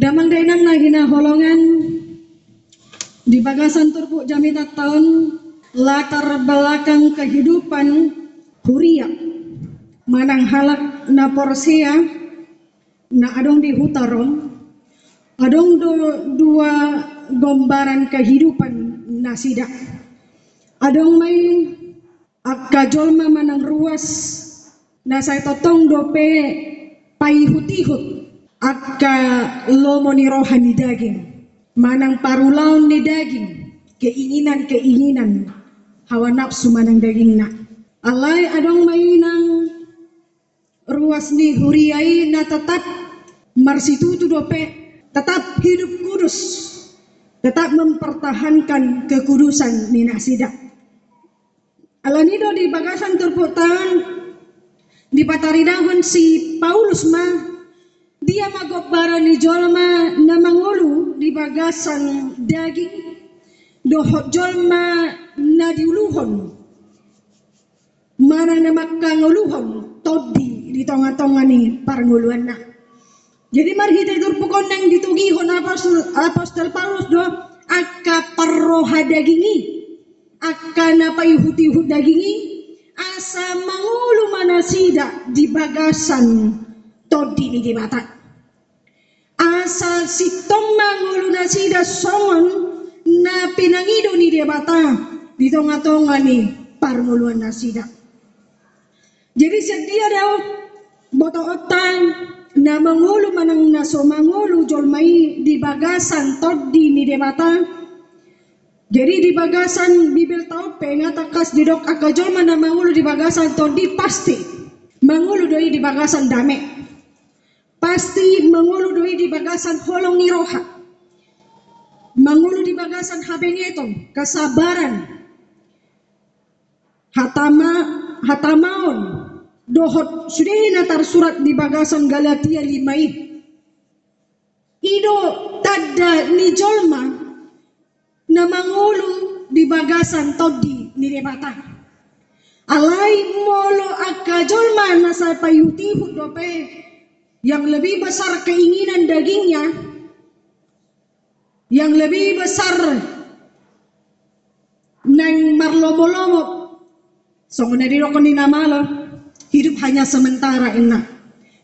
Damang dainang na hinaholongan di bagasan turpu jamita tahun latar belakang kehidupan huria. Manang halak na porsia na adong di hutarom. Adong do, dua gombaran kehidupan na sidak adong may akajolma manang ruas na saya totong dope paihut-ihut akka lomo ni rohani daging manang parulaun ni daging keinginan-keinginan hawa nafsu manang daging na alai adong mainang ruas ni huriai na tetap marsitutu dope tetap hidup kudus tetap mempertahankan kekudusan ni nasidak alanido di bagasan turputan di pataridahon si Paulus ma dia magobara ni jolma na mangulu di bagasan daging dohot jolma na diuluhon. Mana na makanguluhon todi di tonga-tonga ni paranguluan na. Jadi mari kita turpukon nang ditugihon apostol, apostol Paulus do akka parroha dagingi akka na payuhuti-hut dagingi asa mangulu manasida di bagasan todi ni di mata asa sitong mangulu nasida songon na pinangido ni di mata di tonga-tonga ni parnguluan nasida. Jadi sedia daw boto otang na mangulu manang naso mangulu jolmai di bagasan todi ni di mata jadi di bagasan Bibil taupe ngatakas di dok akajol mana mangulu di bagasan todi pasti. Mangulu doi di bagasan dame pasti mangulu doi di bagasan holong ni roha. Mangulu di bagasan habengetom kesabaran. Hatama hatamaon dohot sudah natar surat di bagasan Galatia limai ido tada ni jolma na mangulu di bagasan todi ni rebata. Alai molo akajolma na sa payuti dope yang lebih besar keinginan dagingnya yang lebih besar nang marlomo-lomo. So di rokon ni namalo hidup hanya sementara enak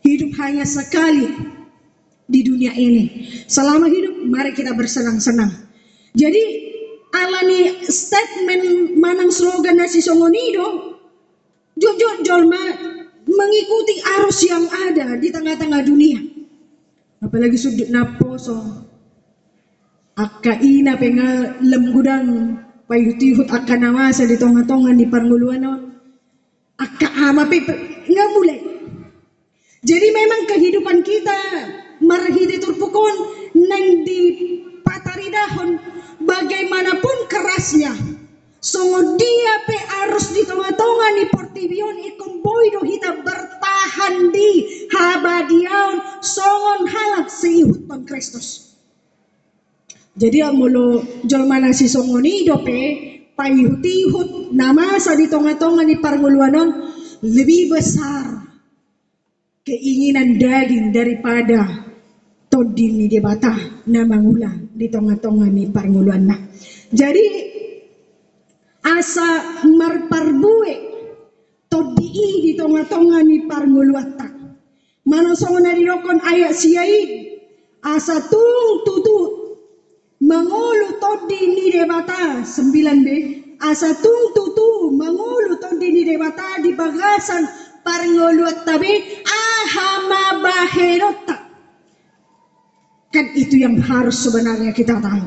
hidup hanya sekali di dunia ini. Selama hidup mari kita bersenang-senang. Jadi alani statement manang slogan nasi songonido jujur jolma mengikuti arus yang ada di tengah-tengah dunia. Apalagi sudut naposo. Akka ina penga lemgudang payutihut akka nawasa di tonga-tonga di parnguluan akka ama pe nggak mulai jadi memang kehidupan kita marhidi turpukon nang di Kristus jadi amulo jolmana si songo ni dope payutihut nama sa di tengah-tengah ni parnguluanon lebih besar keinginan daging daripada todin ni debata na mangulang di tengah-tengah ni parnguluan na. Jadi asa marparbue todi di tengah-tengah ni parnguluata. Manosong na dirokon ayat siyai asa tung tutu mangulu todi ni debata 9b asa tung tutu mangulu todi ni debata di bagasan parnguluat tabi ahama baherota. Kan itu yang harus sebenarnya kita tahu.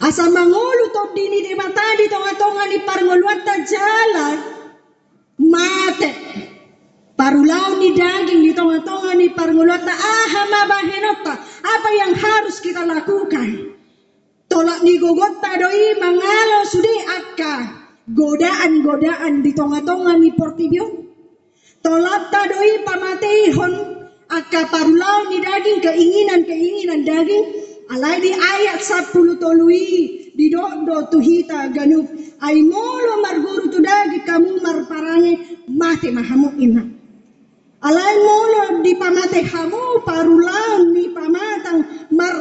Asa mangulu to dini di mata di tonga-tonga ni parnguluata jalan. Mate. Parulau ni daging di tonga-tonga ni parnguluata ahama bahenota. Apa yang harus kita lakukan? Tolak ni gogota doi mangalo sudi akka godaan-godaan di tonga-tonga ni. Tolak ta doi pamatehon akaparulau ni daging keinginan-keinginan daging alai di ayat 10 tolui di dondo tuhita ganup ay molo marguru tu dagi kamu marparange mate mahamu ina alai molo di pamate hamu parulau ni pamatang mar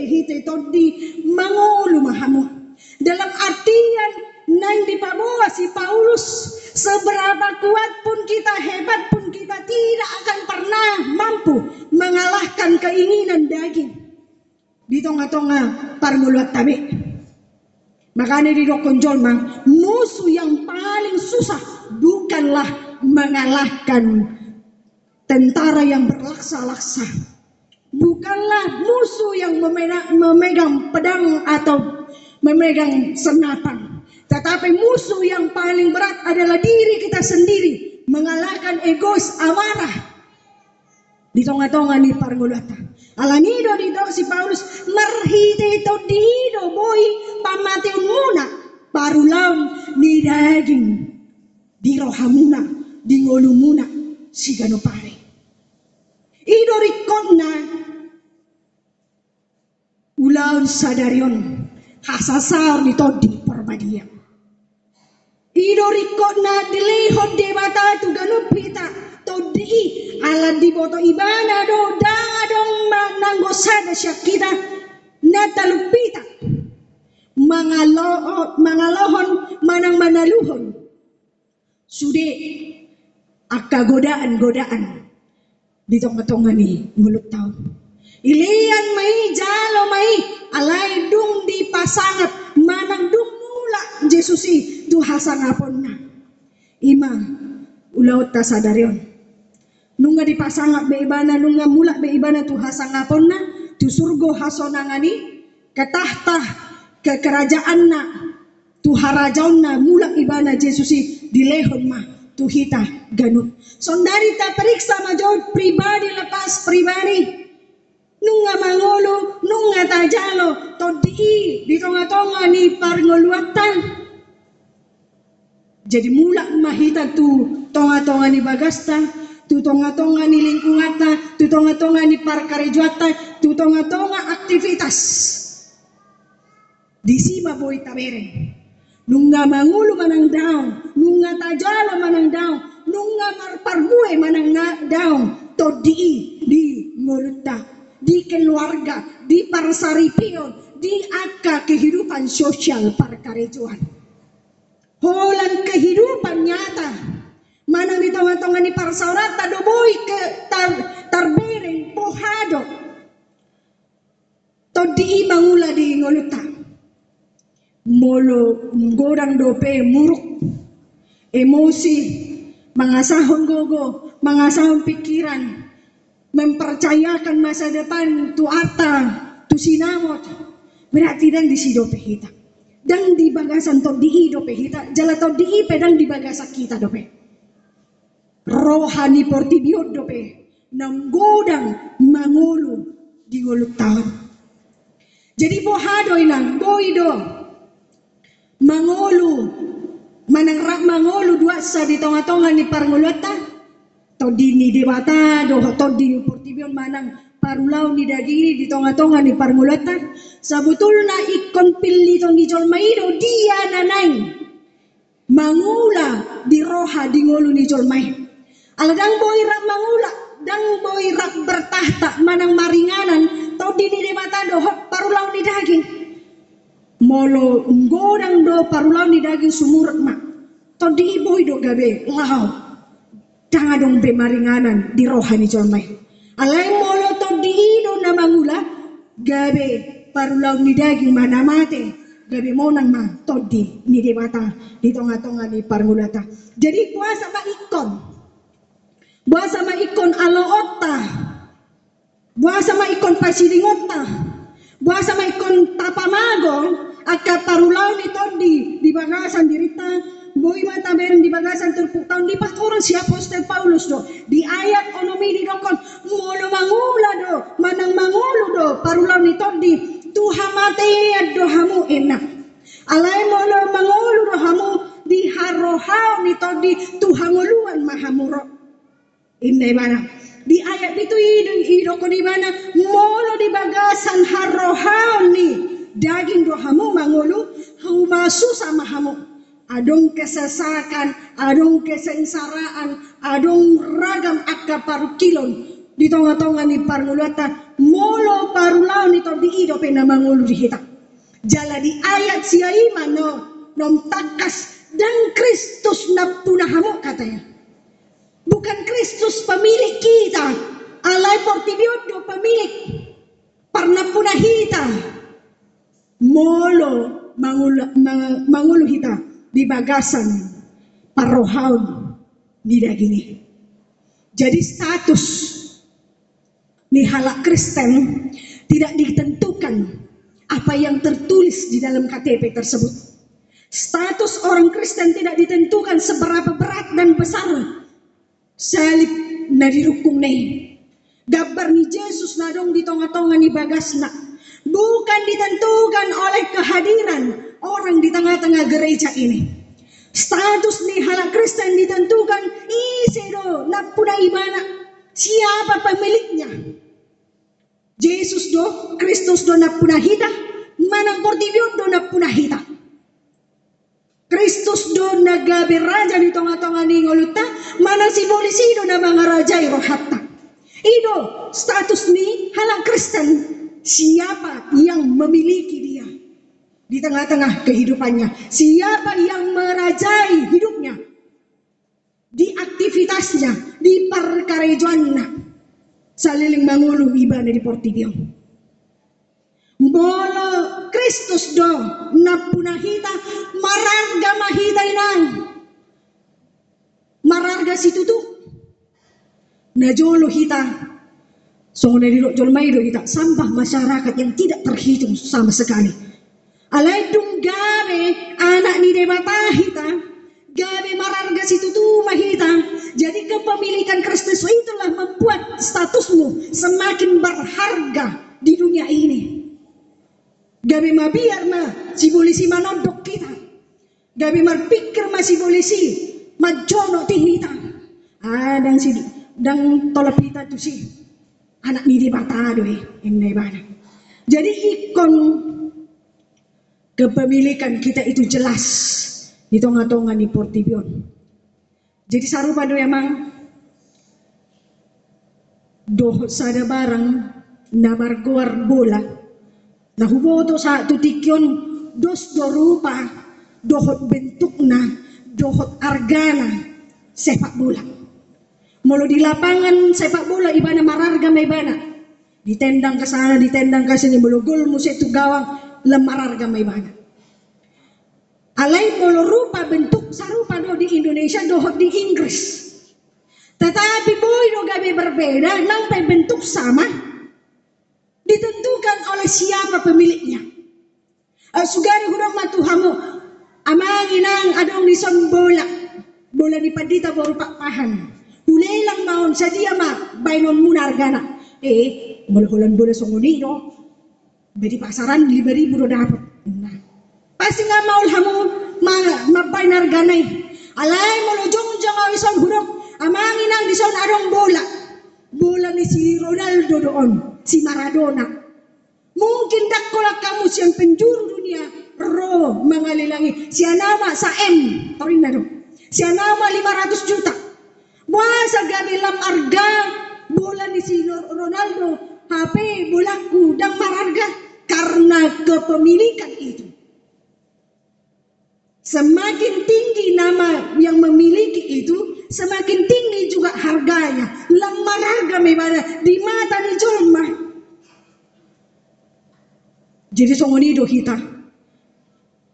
pehite todi mangulu mahamu. Dalam artian nang dipabawa si Paulus seberapa kuat pun kita hebat pun kita tidak akan pernah mampu mengalahkan keinginan daging di tengah-tengah parmulat tabi. Makanya di dokon jolmang musuh yang paling susah bukanlah mengalahkan tentara yang berlaksa-laksa. Bukanlah musuh yang memegang pedang atau memegang senapan. Tetapi musuh yang paling berat adalah diri kita sendiri. Mengalahkan egois amarah. Di tengah-tengah ni parngulata. Alanido di si Paulus marhite itu dido boy pamate muna parulam ni daging di rohamuna di ngolumuna si ganopare. Ido rikonna ulaun sadarion. Hasasar ni todi parbadia. Ido rikonna dilehon debata tu ganupita todi ala di boto ibana do danga dong nanggo sada syakita. Natalupita. Mangalo mangalohon manang manaluhon sude akka godaan-godaan di tengah-tengah ni mulut tahu. Ilian mai jalo mai alai dung di pasangat manang dung mula Jesusi tu apon na. Ima ulaut ta sadarion. Nunga di pasangat be ibana nunga mula be ibana tu apon na tu surgo hasonangani ketahtah ke kerajaan na tu harajaun na mula ibana Jesusi di lehon mah tuhita ganun. Sondari ta periksa majo pribadi lepas pribadi. Nunga mangolo, nunga tajalo, todi di tonga-tonga ni parngoluatan. Jadi mula mahita tu tonga-tonga ni bagasta, tu tonga-tonga ni lingkungata, tu tonga-tonga ni parkarejuata, tu tonga-tonga aktivitas. Di sima boy tabere nunga mangulu manang daw, nunga tajala manang daw, nunga marparbuhe manang na daw, to di, di ngurta, di keluarga, di parsaripion, di akka kehidupan sosial parkarejuan. Holan kehidupan nyata, mana di tengah-tengah ni parsaurata boy ke tar, tarbereng pohado, to di mangula di nguluta molo godang dope muruk. Emosi mengasahun gogo mengasahun pikiran. Mempercayakan masa depan tu arta tu sinamot berarti dan di si dope kita dan di bagasan to di dope kita jala to di pedang di bagasan kita dope. Rohani portibiot dope. Nam godang mangulu di ngoluk tahun jadi bohado ilang boido mangulu manang rak mangulu dua sa di tonga-tonga ni parngulata to di ni debata do to di portibion manang parulau ni dagiri di tonga-tonga ni parngulata sabutulna ikon pilli tong di jolmaido dia nanay mangula di roha di ngulu ni jolmai aladang boy rak mangula dang boy rak bertahta manang maringanan to di ni debata do parulau ni daging molo ngorang do parulau ni daging sumurat ma to di ibu do gabe lao. Tanga dong be maringanan di rohani jomai. Alai molo to di do na mangula gabe parulau ni daging mana mate. Gabe monang ma to di ni de mata di tonga-tonga ni parmulata jadi kuasa ma ikon. Buasa ma ikon alo otta Buasa ma ikon pasidingota Buasa ma ikon tapamago Aka parulaw ni Tondi di bagasan dirita boy mata meron di bagasan turpuk taon di pastoran si Apostol Paulus do? Di ayat onomi di dokon mulo mangula do manang mangulo do parulaw ni Tondi tuha mate do hamu enak alay mulo mangulo do hamu di harohaw ni Tondi tuhanguluan mahamuro inday mana di ayat itu ido ko di mana? Molo di bagasan harohaw ni daging rohamu mangulu humasu sama hamu adong kesesakan adong kesengsaraan adong ragam akka paru kilon di tonga-tonga ni parmulata molo parulau ni to di ido pe na mangulu di hita. Jala di ayat si ima no nom takas dan Kristus na punahamu katanya. Bukan Kristus pemilik kita. Alay portibiodo pemilik. Parna punahita. Molo mangulu hita di bagasan parohaun di dagini. Jadi status di halak Kristen tidak ditentukan apa yang tertulis di dalam KTP tersebut. Status orang Kristen tidak ditentukan seberapa berat dan besar salib na dirukung na Gabar ni Jesus na dong di tonga-tonga ni bagasna. Bukan ditentukan oleh kehadiran orang di tengah-tengah gereja ini. Status ni halak Kristen ditentukan isido na puna imana. Siapa pemiliknya? Yesus do, Kristus do na punahita, manang portibio do na punahita. Kristus do nagabi raja di tonga-tonga ni ngoluta, mana simbolisi do na mga raja rohatta. Ido status ni halang Kristen, siapa yang memiliki dia di tengah-tengah kehidupannya, siapa yang merajai hidupnya di aktivitasnya, di perkarejuannya saliling mangulu iba di Portibio. Bolo Kristus do napunahita mararga mahita inang. Mararga situ tu. Najolo hita. So dari jol maido hita sampah masyarakat yang tidak terhitung sama sekali. Alai dung gabe anak ni debata hita gabe mararga situ tu mahita. Jadi kepemilikan Kristus itulah membuat statusmu semakin berharga di dunia ini. Gabe mabiar ma si polisi manodok kita. Gabe marpikir ma si polisi majono tihnita. Adang si dang tolapita tu si anak ni di batado eh ini bana. Jadi ikon kepemilikan kita itu jelas di tonga-tonga di Portibion. Jadi sarupa do emang doh sada barang na marguar bola na huboto sa tutikyon dos do rupa dohot bentuk na dohot argana sepak bola. Mulu di lapangan sepak bola ibana mararga may bana. Ditendang ke sana, ditendang ke sini, gol musa itu gawang lemararga may bana. Alay mulu rupa bentuk sarupa do di Indonesia dohot di Inggris. Tetapi boy do gabe berbeda, sampai bentuk sama, ditentukan oleh siapa pemiliknya. Uh, sugari hurang matuhamu, amang inang adong son bola, bola di padita baru pak pahan. Hulelang maon sa dia ma, bainon munar gana. Eh, bola songoni no. Bedi pasaran lima ribu do dapat. Nah, pasti nggak mau hamu ma mabainar ganay. Alay mo lojong jong awison hurang Amangin ang dison arong bola. Bola ni si Ronaldo doon, si Maradona. Mungkin dakolak kamu siyang penjuru dunia. Ro, mga lilangi. Siya nama sa M. Tawin na do. Siya nama 500 juta. Masa gabi lam arga. Bola ni si Ronaldo. HP, bolaku, dan mararga. Karena kepemilikan itu. Semakin tinggi nama yang memiliki itu, semakin tinggi juga harganya. Lemah harga memang di mata di jolma. Jadi songonido kita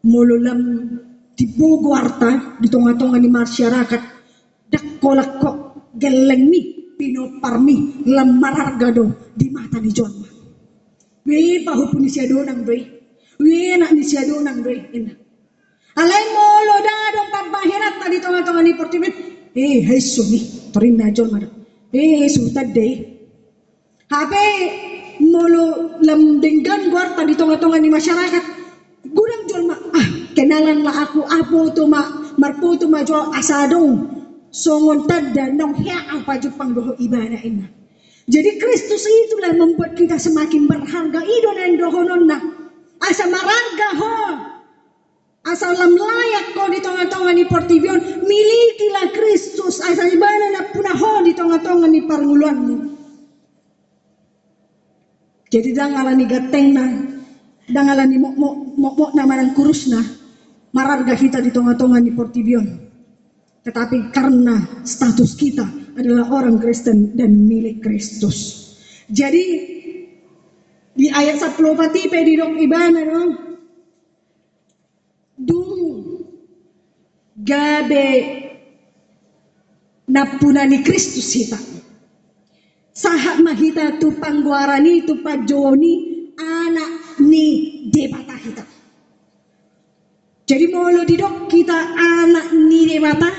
mululam di Bogwarta di tengah-tengah di masyarakat dak kolak kok geleng mi pino parmi lemah harga do di mata di jolma. We pahu pun siya donang doy. We nak ni siya donang doy. Alay molo dadong pagbahirat tadi tengah-tengah ni portimit Eh, hai suni, torin na jon mara. Eh, sultad deh. Habe molo lam denggan guar tadi tonga-tonga ni masyarakat. Gurang jol ma, ah, kenalan lah aku apo to ma, marpo to ma jo asadong. Songon tanda nong hea apa jupang doho ibadah ina. Jadi Kristus itulah membuat kita semakin berharga. Ido dan dohonon na. Asa marangga ho. Asal lam layak kau di tengah-tengah ni portivion, milikilah Kristus. Asal ibana na punaho di tengah-tengah ni parnguluanmu. Jadi dangalani gateng na, dangalani mo mo mo, mo na manang kurus na, mararga kita di tonga-tonga di Portibion. Tetapi karena status kita adalah orang Kristen dan milik Kristus. Jadi di ayat 10 patipe di dok ibana no, dung gabe napunani Kristus hita sahat mahita tu pangguarani tu pajoni anak ni debata hita. Jadi molo didok kita anak ni debata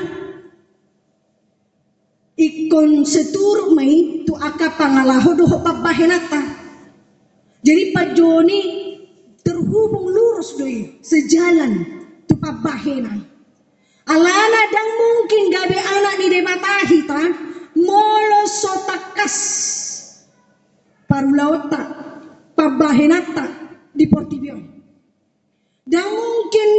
ikon setur mai tu aka pangalaho doho pabahenata. Jadi pajoni terhubung lurus doi sejalan tu pabahena. Alana dang mungkin gabe anak ni debata hita molo sotakas parulauta pabahenata di Portibio. Dan mungkin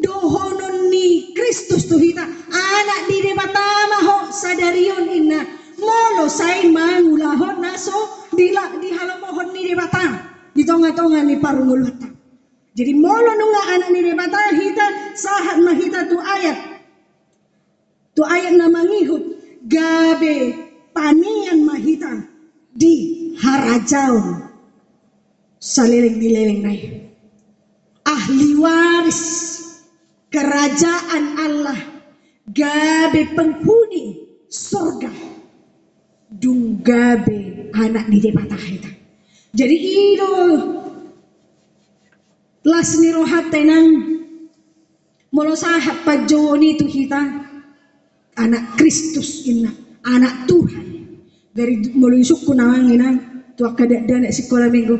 dohonon ni Kristus tuhita anak di debatama ho sadarion inna. Molo say mangulahon naso dila di halamohon ni debata di tonga-tonga ni parulauta. Jadi molo nunga anak ni debata hita sahat mahita tu ayat. Tu ayat na mangihut gabe panian mahita di harajau. Salileng dileleng nai ahli waris kerajaan Allah gabe penghuni surga dung gabe anak di depata kita jadi ido lasni rohat tenang. Molo sahat pajoni tu kita anak Kristus ina anak Tuhan. Dari mulai suku nawangina tua kada dana sekolah minggu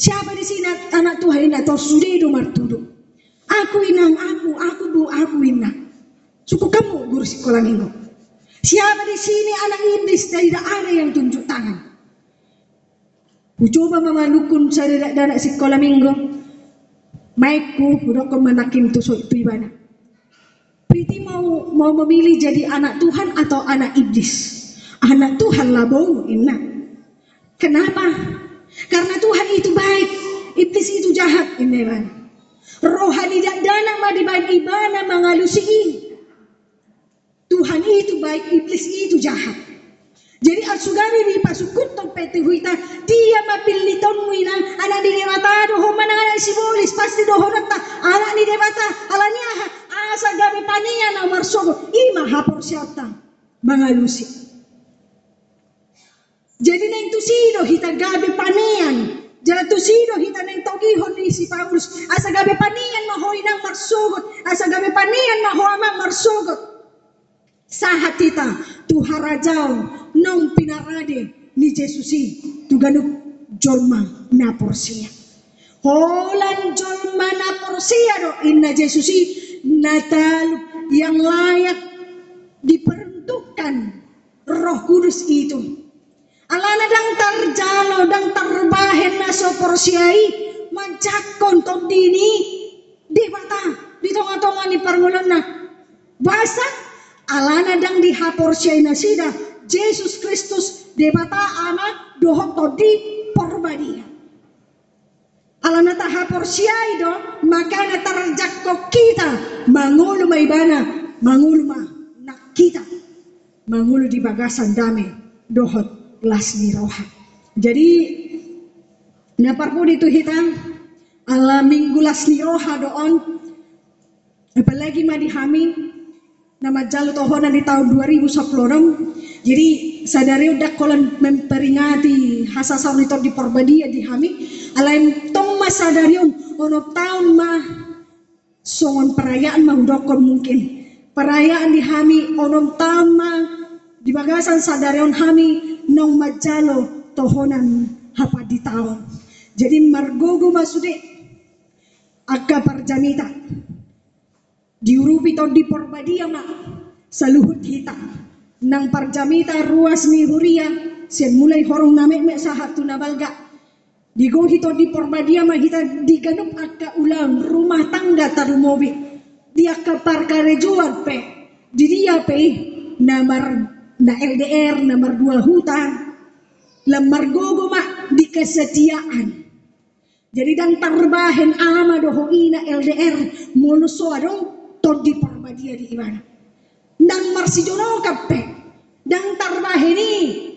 siapa di sini anak Tuhan ina atau sudah do martudo aku inang aku aku bu aku ina suku kamu guru sekolah minggu siapa di sini anak iblis tidak ada yang tunjuk tangan Ku coba memanukun saya dana sekolah minggu Maiku udah kau menakin tusuk itu ibadah Priti mau mau memilih jadi anak Tuhan atau anak iblis? Anak Tuhan lah bau inna. Kenapa? Karena Tuhan itu baik, iblis itu jahat. Inna Rohani dan dana ma di ibana mengalusi Tuhan itu baik, iblis itu jahat. Jadi asugari di pasukut peti huita dia mapilli muina anak di dewata doho mana anak si bolis pasti doho nata anak di dewata alania asa gabi pania na marsogo ima hapor siata mangalusi jadi neng tusido hita gabi panian. Jala tusido hita neng togihon ni si Paulus. Asa gabi panian mahoy nang marsogot asa gabi panian maho amang marsogot sahat kita tuharajau nong pinarade ni Jesusi tuganuk jolma na porsia. Holan jolma na porsia do inna Jesusi Natal yang layak diperuntukkan Roh Kudus itu. Alana dang tarjalo dang terbahen na soporsiai mancakon tom dini. Di bata di tonga-tonga ni parmulan na basa alana dang di haporsiai na sida Jesus Kristus di bata ama dohot todi porbadia. Alana tahapor siya do, maka natarajak ko kita, mangulo may bana, mangulo ma, nakita, mangulo di bagasan dami, dohot las ni roha. Jadi, naparpo dito hitam, ala minggu las ni roha doon, apalagi madihami, na majalo tohonan di tahun 2010 jadi sadari udah kolan memperingati hasasaw nito di porbadia di alain tong masadarion ono tahun mah songon perayaan mah udokon mungkin. Perayaan di hami ono tahun mah di bagasan sadarion hami nong majalo tohonan hapa di tahun jadi margogo masude aga parjanita. Diurupi to di porbadia mak saluhut hita. Nang parjamita ruas ni huria sen mulai horong name me sahat tu nabalga digo hito di porbadia mak hita diganup akka ulang rumah tangga taru mobi. Dia ke parkarejuan pe di dia pe namar na LDR nomor dua hutan lemar gogo mak di kesetiaan. Jadi dan tarbahen ama doho ina LDR monuso adong todi parbadia di ibana. Nang marsijono kape. Dan tarbaheni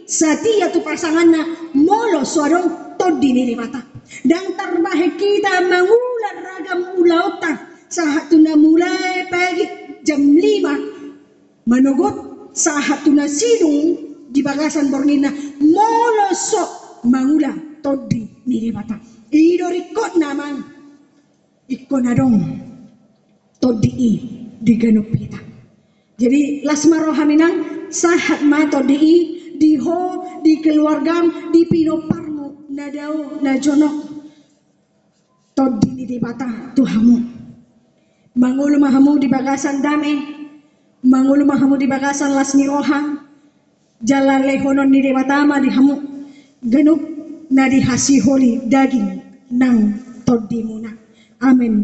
setia tu pasangan na molo suarong todi ni mata. Dan tarbahe kita mengulat ragam ulauta saat tuna mulai pagi jam 5 menugut saat tuna sidung di bagasan bornina molo sok mangula todi ni mata. Ido rikot naman. Iko na dong. Todi i di kita. Jadi lasmaro haminang sahat ma todi i di ho di keluargam di pinoparmu na daw na jonok. Todi ni di bata tuhamu. Mangulo mahamu di bagasan dame. Mangulo mahamu di bagasan lasmi roha. Jalan lehonon di batama di hamu. Ganup na dihasiholi daging ng todi muna. Amen.